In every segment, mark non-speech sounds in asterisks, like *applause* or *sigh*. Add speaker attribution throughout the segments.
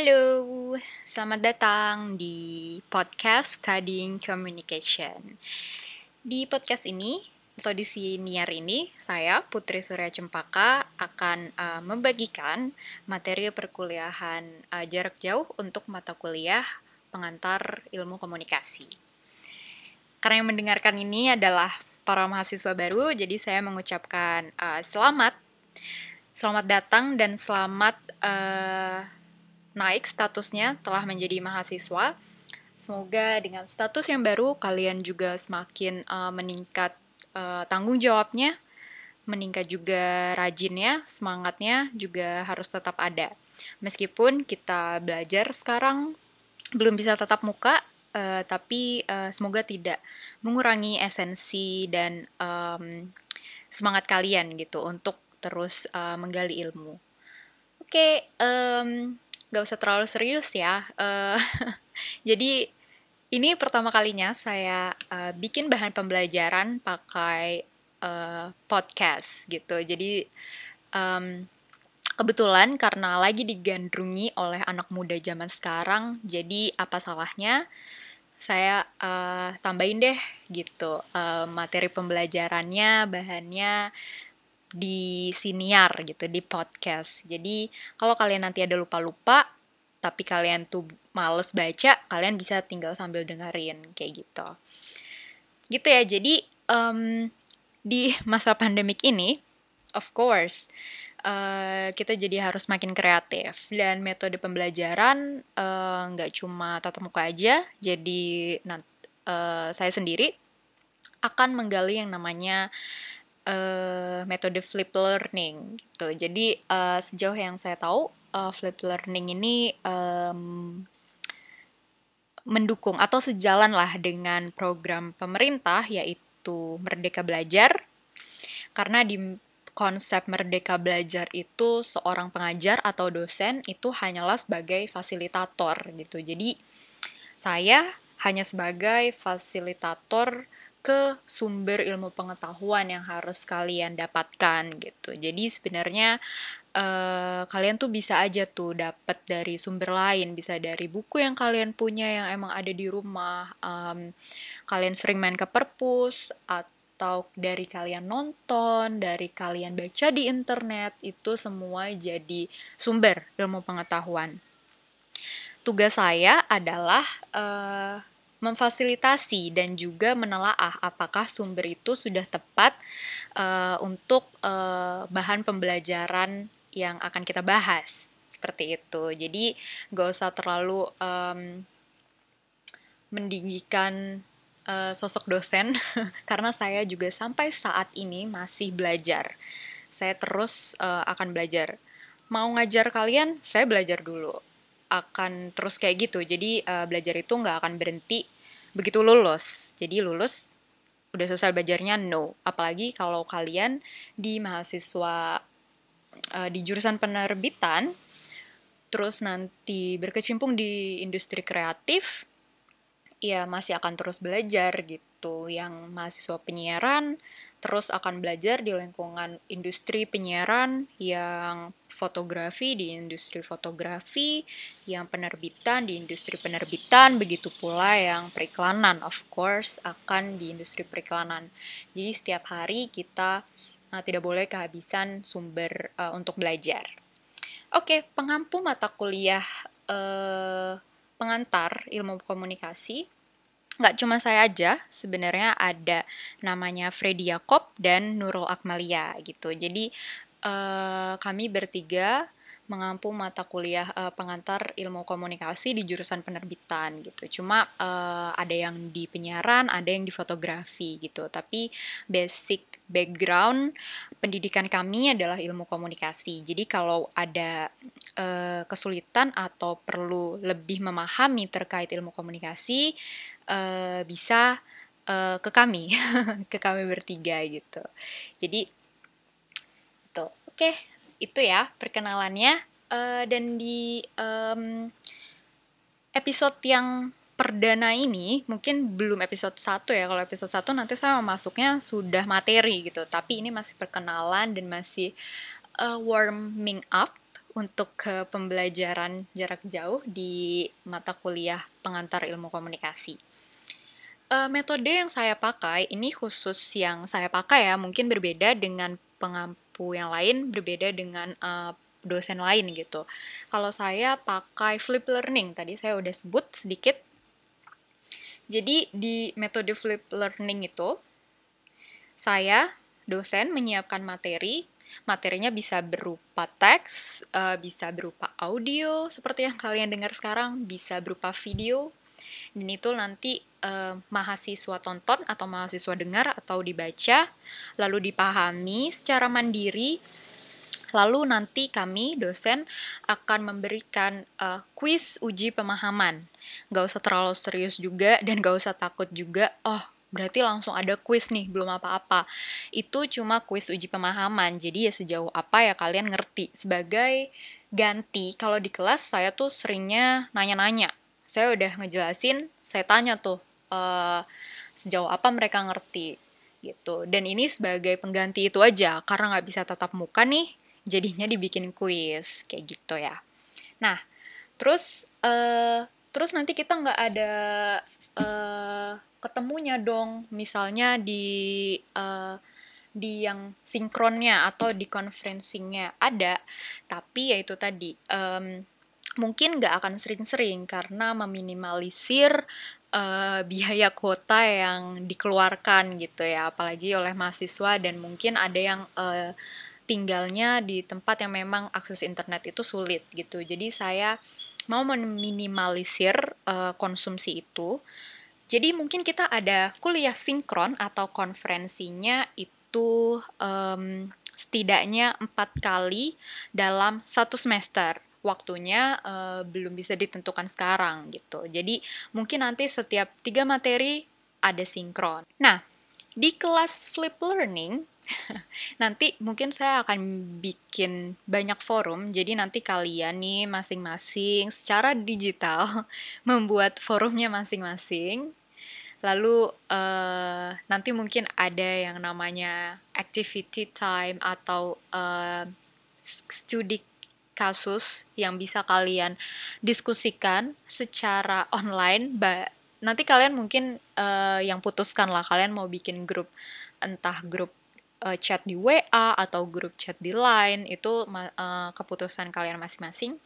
Speaker 1: Halo, selamat datang di podcast Studying Communication. Di podcast ini, atau di siniar ini, saya Putri Surya Cempaka akan uh, membagikan materi perkuliahan uh, jarak jauh untuk mata kuliah pengantar ilmu komunikasi. Karena yang mendengarkan ini adalah para mahasiswa baru, jadi saya mengucapkan uh, selamat, selamat datang dan selamat uh, naik statusnya telah menjadi mahasiswa. Semoga dengan status yang baru kalian juga semakin uh, meningkat uh, tanggung jawabnya, meningkat juga rajinnya, semangatnya juga harus tetap ada. Meskipun kita belajar sekarang belum bisa tatap muka, uh, tapi uh, semoga tidak mengurangi esensi dan um, semangat kalian gitu untuk terus uh, menggali ilmu. Oke, okay, um, gak usah terlalu serius ya. Uh, *laughs* jadi ini pertama kalinya saya uh, bikin bahan pembelajaran pakai uh, podcast gitu. Jadi um, kebetulan karena lagi digandrungi oleh anak muda zaman sekarang, jadi apa salahnya saya uh, tambahin deh gitu uh, materi pembelajarannya, bahannya di siniar gitu di podcast. Jadi kalau kalian nanti ada lupa-lupa tapi kalian tuh males baca, kalian bisa tinggal sambil dengerin kayak gitu. Gitu ya. Jadi um, di masa pandemik ini, of course, uh, kita jadi harus makin kreatif dan metode pembelajaran eh, nggak uh, cuma tatap muka aja. Jadi nanti uh, saya sendiri akan menggali yang namanya uh, metode flip learning gitu. Jadi uh, sejauh yang saya tahu uh, flip learning ini um, mendukung atau sejalan lah dengan program pemerintah yaitu Merdeka Belajar. Karena di konsep Merdeka Belajar itu seorang pengajar atau dosen itu hanyalah sebagai fasilitator gitu. Jadi saya hanya sebagai fasilitator ke sumber ilmu pengetahuan yang harus kalian dapatkan gitu. Jadi sebenarnya uh, kalian tuh bisa aja tuh dapat dari sumber lain, bisa dari buku yang kalian punya yang emang ada di rumah, um, kalian sering main ke perpus atau dari kalian nonton, dari kalian baca di internet, itu semua jadi sumber ilmu pengetahuan. Tugas saya adalah uh, memfasilitasi dan juga menelaah apakah sumber itu sudah tepat uh, untuk uh, bahan pembelajaran yang akan kita bahas seperti itu. Jadi gak usah terlalu um, meninggikan uh, sosok dosen *laughs* karena saya juga sampai saat ini masih belajar. Saya terus uh, akan belajar. Mau ngajar kalian, saya belajar dulu akan terus kayak gitu. Jadi uh, belajar itu nggak akan berhenti begitu lulus. Jadi lulus udah selesai belajarnya no. Apalagi kalau kalian di mahasiswa uh, di jurusan penerbitan terus nanti berkecimpung di industri kreatif ya masih akan terus belajar gitu. Yang mahasiswa penyiaran terus akan belajar di lingkungan industri penyiaran yang fotografi di industri fotografi, yang penerbitan di industri penerbitan, begitu pula yang periklanan of course akan di industri periklanan. Jadi setiap hari kita uh, tidak boleh kehabisan sumber uh, untuk belajar. Oke, okay, pengampu mata kuliah uh, pengantar ilmu komunikasi nggak cuma saya aja, sebenarnya ada namanya Freddy Yakob dan Nurul Akmalia gitu. Jadi uh, kami bertiga mengampu mata kuliah uh, pengantar ilmu komunikasi di jurusan penerbitan gitu. Cuma uh, ada yang di penyiaran, ada yang di fotografi gitu. Tapi basic background pendidikan kami adalah ilmu komunikasi. Jadi kalau ada uh, kesulitan atau perlu lebih memahami terkait ilmu komunikasi, uh, bisa uh, ke kami, *laughs* ke kami bertiga gitu. Jadi itu oke. Okay itu ya perkenalannya uh, dan di um, episode yang perdana ini mungkin belum episode 1 ya kalau episode 1 nanti saya masuknya sudah materi gitu tapi ini masih perkenalan dan masih uh, warming up untuk ke pembelajaran jarak jauh di mata kuliah pengantar ilmu komunikasi. Uh, metode yang saya pakai ini khusus yang saya pakai ya, mungkin berbeda dengan pengampu yang lain, berbeda dengan uh, dosen lain gitu. Kalau saya pakai flip learning, tadi saya udah sebut sedikit. Jadi di metode flip learning itu, saya dosen menyiapkan materi materinya bisa berupa teks, uh, bisa berupa audio seperti yang kalian dengar sekarang, bisa berupa video, dan itu nanti uh, mahasiswa tonton atau mahasiswa dengar atau dibaca, lalu dipahami secara mandiri. Lalu nanti kami dosen akan memberikan uh, kuis uji pemahaman. Gak usah terlalu serius juga dan gak usah takut juga. Oh berarti langsung ada kuis nih, belum apa-apa. Itu cuma kuis uji pemahaman, jadi ya sejauh apa ya kalian ngerti. Sebagai ganti, kalau di kelas saya tuh seringnya nanya-nanya. Saya udah ngejelasin, saya tanya tuh, uh, sejauh apa mereka ngerti gitu. Dan ini sebagai pengganti itu aja, karena nggak bisa tatap muka nih, jadinya dibikin kuis, kayak gitu ya. Nah, terus, uh, terus nanti kita nggak ada uh, ketemunya dong. Misalnya di uh, di yang sinkronnya atau di conferencingnya ada. Tapi ya itu tadi um, mungkin nggak akan sering-sering karena meminimalisir uh, biaya kuota yang dikeluarkan gitu ya. Apalagi oleh mahasiswa dan mungkin ada yang uh, tinggalnya di tempat yang memang akses internet itu sulit gitu. Jadi saya mau meminimalisir uh, konsumsi itu jadi mungkin kita ada kuliah sinkron atau konferensinya itu um, setidaknya empat kali dalam satu semester. Waktunya uh, belum bisa ditentukan sekarang gitu. Jadi mungkin nanti setiap tiga materi ada sinkron. Nah, di kelas flip learning *laughs* nanti mungkin saya akan bikin banyak forum jadi nanti kalian nih masing-masing secara digital *laughs* membuat forumnya masing-masing Lalu uh, nanti mungkin ada yang namanya activity time atau uh, studi kasus yang bisa kalian diskusikan secara online. Ba nanti kalian mungkin uh, yang putuskan lah kalian mau bikin grup entah grup uh, chat di WA atau grup chat di Line itu uh, keputusan kalian masing-masing.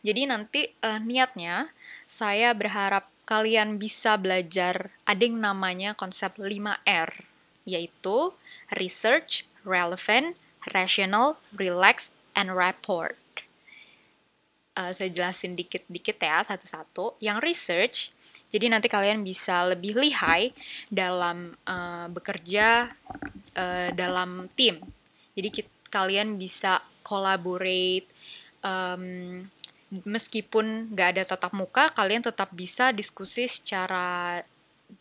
Speaker 1: Jadi nanti uh, niatnya saya berharap kalian bisa belajar ada yang namanya konsep 5R, yaitu research, relevant, rational, relaxed, and rapport. Uh, saya jelasin dikit-dikit ya satu-satu. Yang research, jadi nanti kalian bisa lebih lihai dalam uh, bekerja uh, dalam tim. Jadi kita, kalian bisa collaborate, um, meskipun nggak ada tatap muka, kalian tetap bisa diskusi secara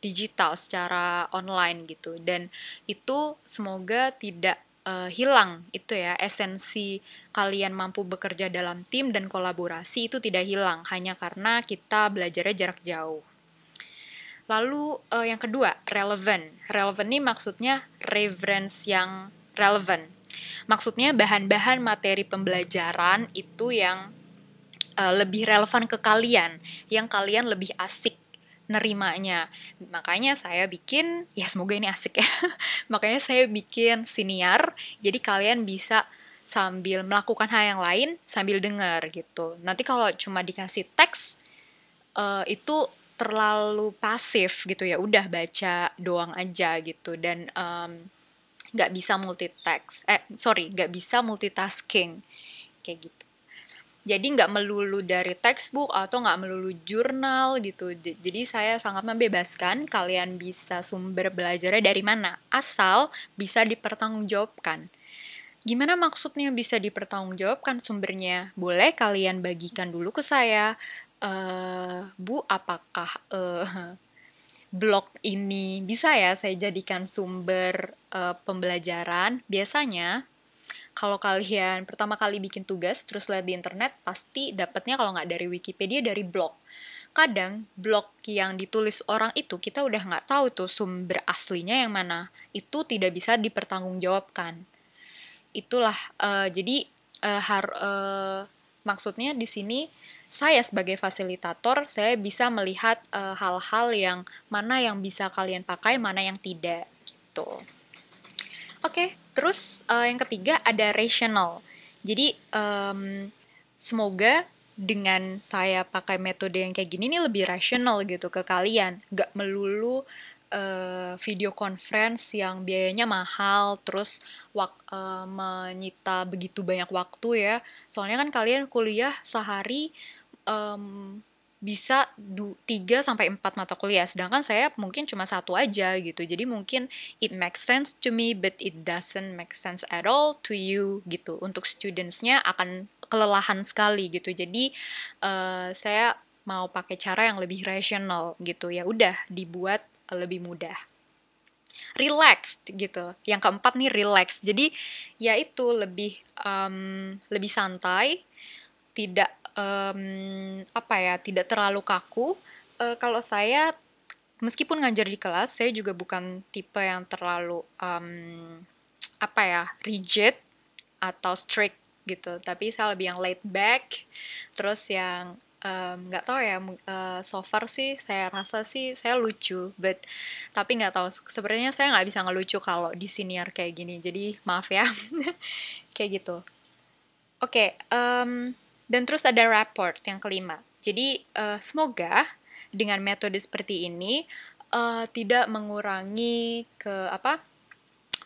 Speaker 1: digital, secara online gitu. Dan itu semoga tidak uh, hilang itu ya esensi kalian mampu bekerja dalam tim dan kolaborasi itu tidak hilang hanya karena kita belajarnya jarak jauh. Lalu uh, yang kedua, relevan. Relevan ini maksudnya reference yang relevan. Maksudnya bahan-bahan materi pembelajaran itu yang uh, lebih relevan ke kalian, yang kalian lebih asik nerimanya. Makanya saya bikin, ya semoga ini asik ya. *laughs* Makanya saya bikin siniar, jadi kalian bisa sambil melakukan hal yang lain sambil dengar gitu. Nanti kalau cuma dikasih teks uh, itu terlalu pasif gitu ya, udah baca doang aja gitu dan nggak um, bisa multitext. Eh sorry, nggak bisa multitasking kayak gitu jadi nggak melulu dari textbook atau nggak melulu jurnal gitu. Jadi saya sangat membebaskan kalian bisa sumber belajarnya dari mana asal bisa dipertanggungjawabkan. Gimana maksudnya bisa dipertanggungjawabkan? Sumbernya boleh kalian bagikan dulu ke saya. Uh, bu apakah uh, *laughs* blog ini bisa ya saya jadikan sumber uh, pembelajaran? Biasanya kalau kalian pertama kali bikin tugas terus lihat di internet pasti dapatnya kalau nggak dari Wikipedia dari blog. Kadang blog yang ditulis orang itu kita udah nggak tahu tuh sumber aslinya yang mana. Itu tidak bisa dipertanggungjawabkan. Itulah uh, jadi uh, har uh, maksudnya di sini saya sebagai fasilitator saya bisa melihat hal-hal uh, yang mana yang bisa kalian pakai mana yang tidak gitu. Oke okay, terus uh, yang ketiga ada rational. Jadi um, semoga dengan saya pakai metode yang kayak gini nih lebih rasional gitu ke kalian. Nggak melulu uh, video conference yang biayanya mahal terus wak uh, menyita begitu banyak waktu ya. Soalnya kan kalian kuliah sehari um, bisa 3 sampai 4 mata kuliah sedangkan saya mungkin cuma satu aja gitu. Jadi mungkin it makes sense to me but it doesn't make sense at all to you gitu. Untuk studentsnya akan kelelahan sekali gitu. Jadi uh, saya mau pakai cara yang lebih rasional gitu. Ya udah dibuat lebih mudah. Relaxed gitu. Yang keempat nih relax. Jadi ya itu lebih um, lebih santai, tidak um, apa ya, tidak terlalu kaku. Uh, kalau saya meskipun ngajar di kelas, saya juga bukan tipe yang terlalu um, apa ya, rigid atau strict gitu. Tapi saya lebih yang laid back, terus yang nggak um, tahu ya uh, so far sih saya rasa sih saya lucu but tapi nggak tahu sebenarnya saya nggak bisa ngelucu kalau di senior kayak gini jadi maaf ya *laughs* kayak gitu oke okay, um, dan terus ada report yang kelima jadi uh, semoga dengan metode seperti ini uh, tidak mengurangi ke apa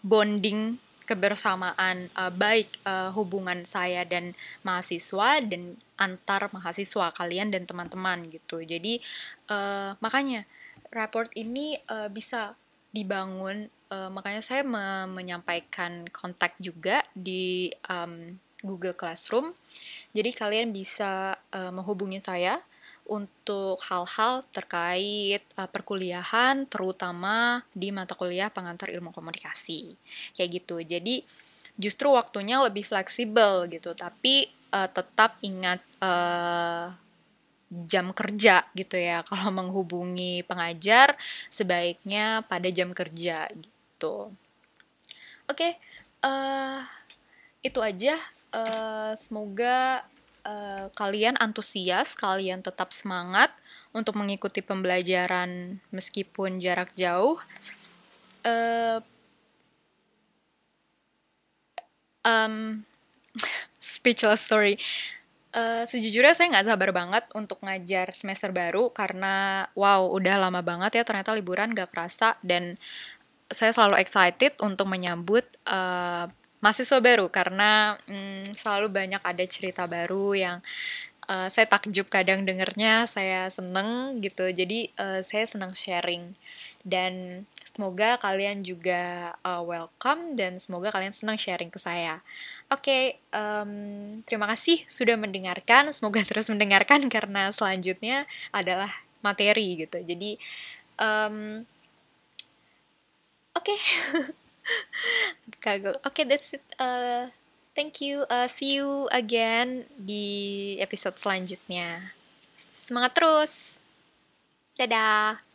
Speaker 1: bonding kebersamaan uh, baik uh, hubungan saya dan mahasiswa dan antar mahasiswa kalian dan teman-teman gitu. Jadi uh, makanya report ini uh, bisa dibangun. Uh, makanya saya me menyampaikan kontak juga di um, Google Classroom. Jadi kalian bisa uh, menghubungi saya untuk hal-hal terkait uh, perkuliahan, terutama di mata kuliah pengantar ilmu komunikasi. Kayak gitu. Jadi justru waktunya lebih fleksibel gitu, tapi uh, tetap ingat uh, jam kerja gitu ya. *laughs* Kalau menghubungi pengajar sebaiknya pada jam kerja gitu. Oke, okay, uh, itu aja. Uh, semoga uh, kalian antusias, kalian tetap semangat untuk mengikuti pembelajaran meskipun jarak jauh. Uh, um, *laughs* speechless sorry. Uh, sejujurnya saya nggak sabar banget untuk ngajar semester baru karena wow udah lama banget ya ternyata liburan gak kerasa dan saya selalu excited untuk menyambut uh, mahasiswa baru karena hmm, selalu banyak ada cerita baru yang uh, saya takjub kadang dengernya saya seneng gitu. Jadi uh, saya senang sharing. Dan semoga kalian juga uh, welcome dan semoga kalian senang sharing ke saya. Oke okay, um, terima kasih sudah mendengarkan. Semoga *laughs* terus mendengarkan karena selanjutnya adalah materi gitu. Jadi um, oke. okay. *laughs* Kagok. Oke, okay, that's it. Uh, thank you. Uh, see you again di episode selanjutnya. Semangat terus. Dadah.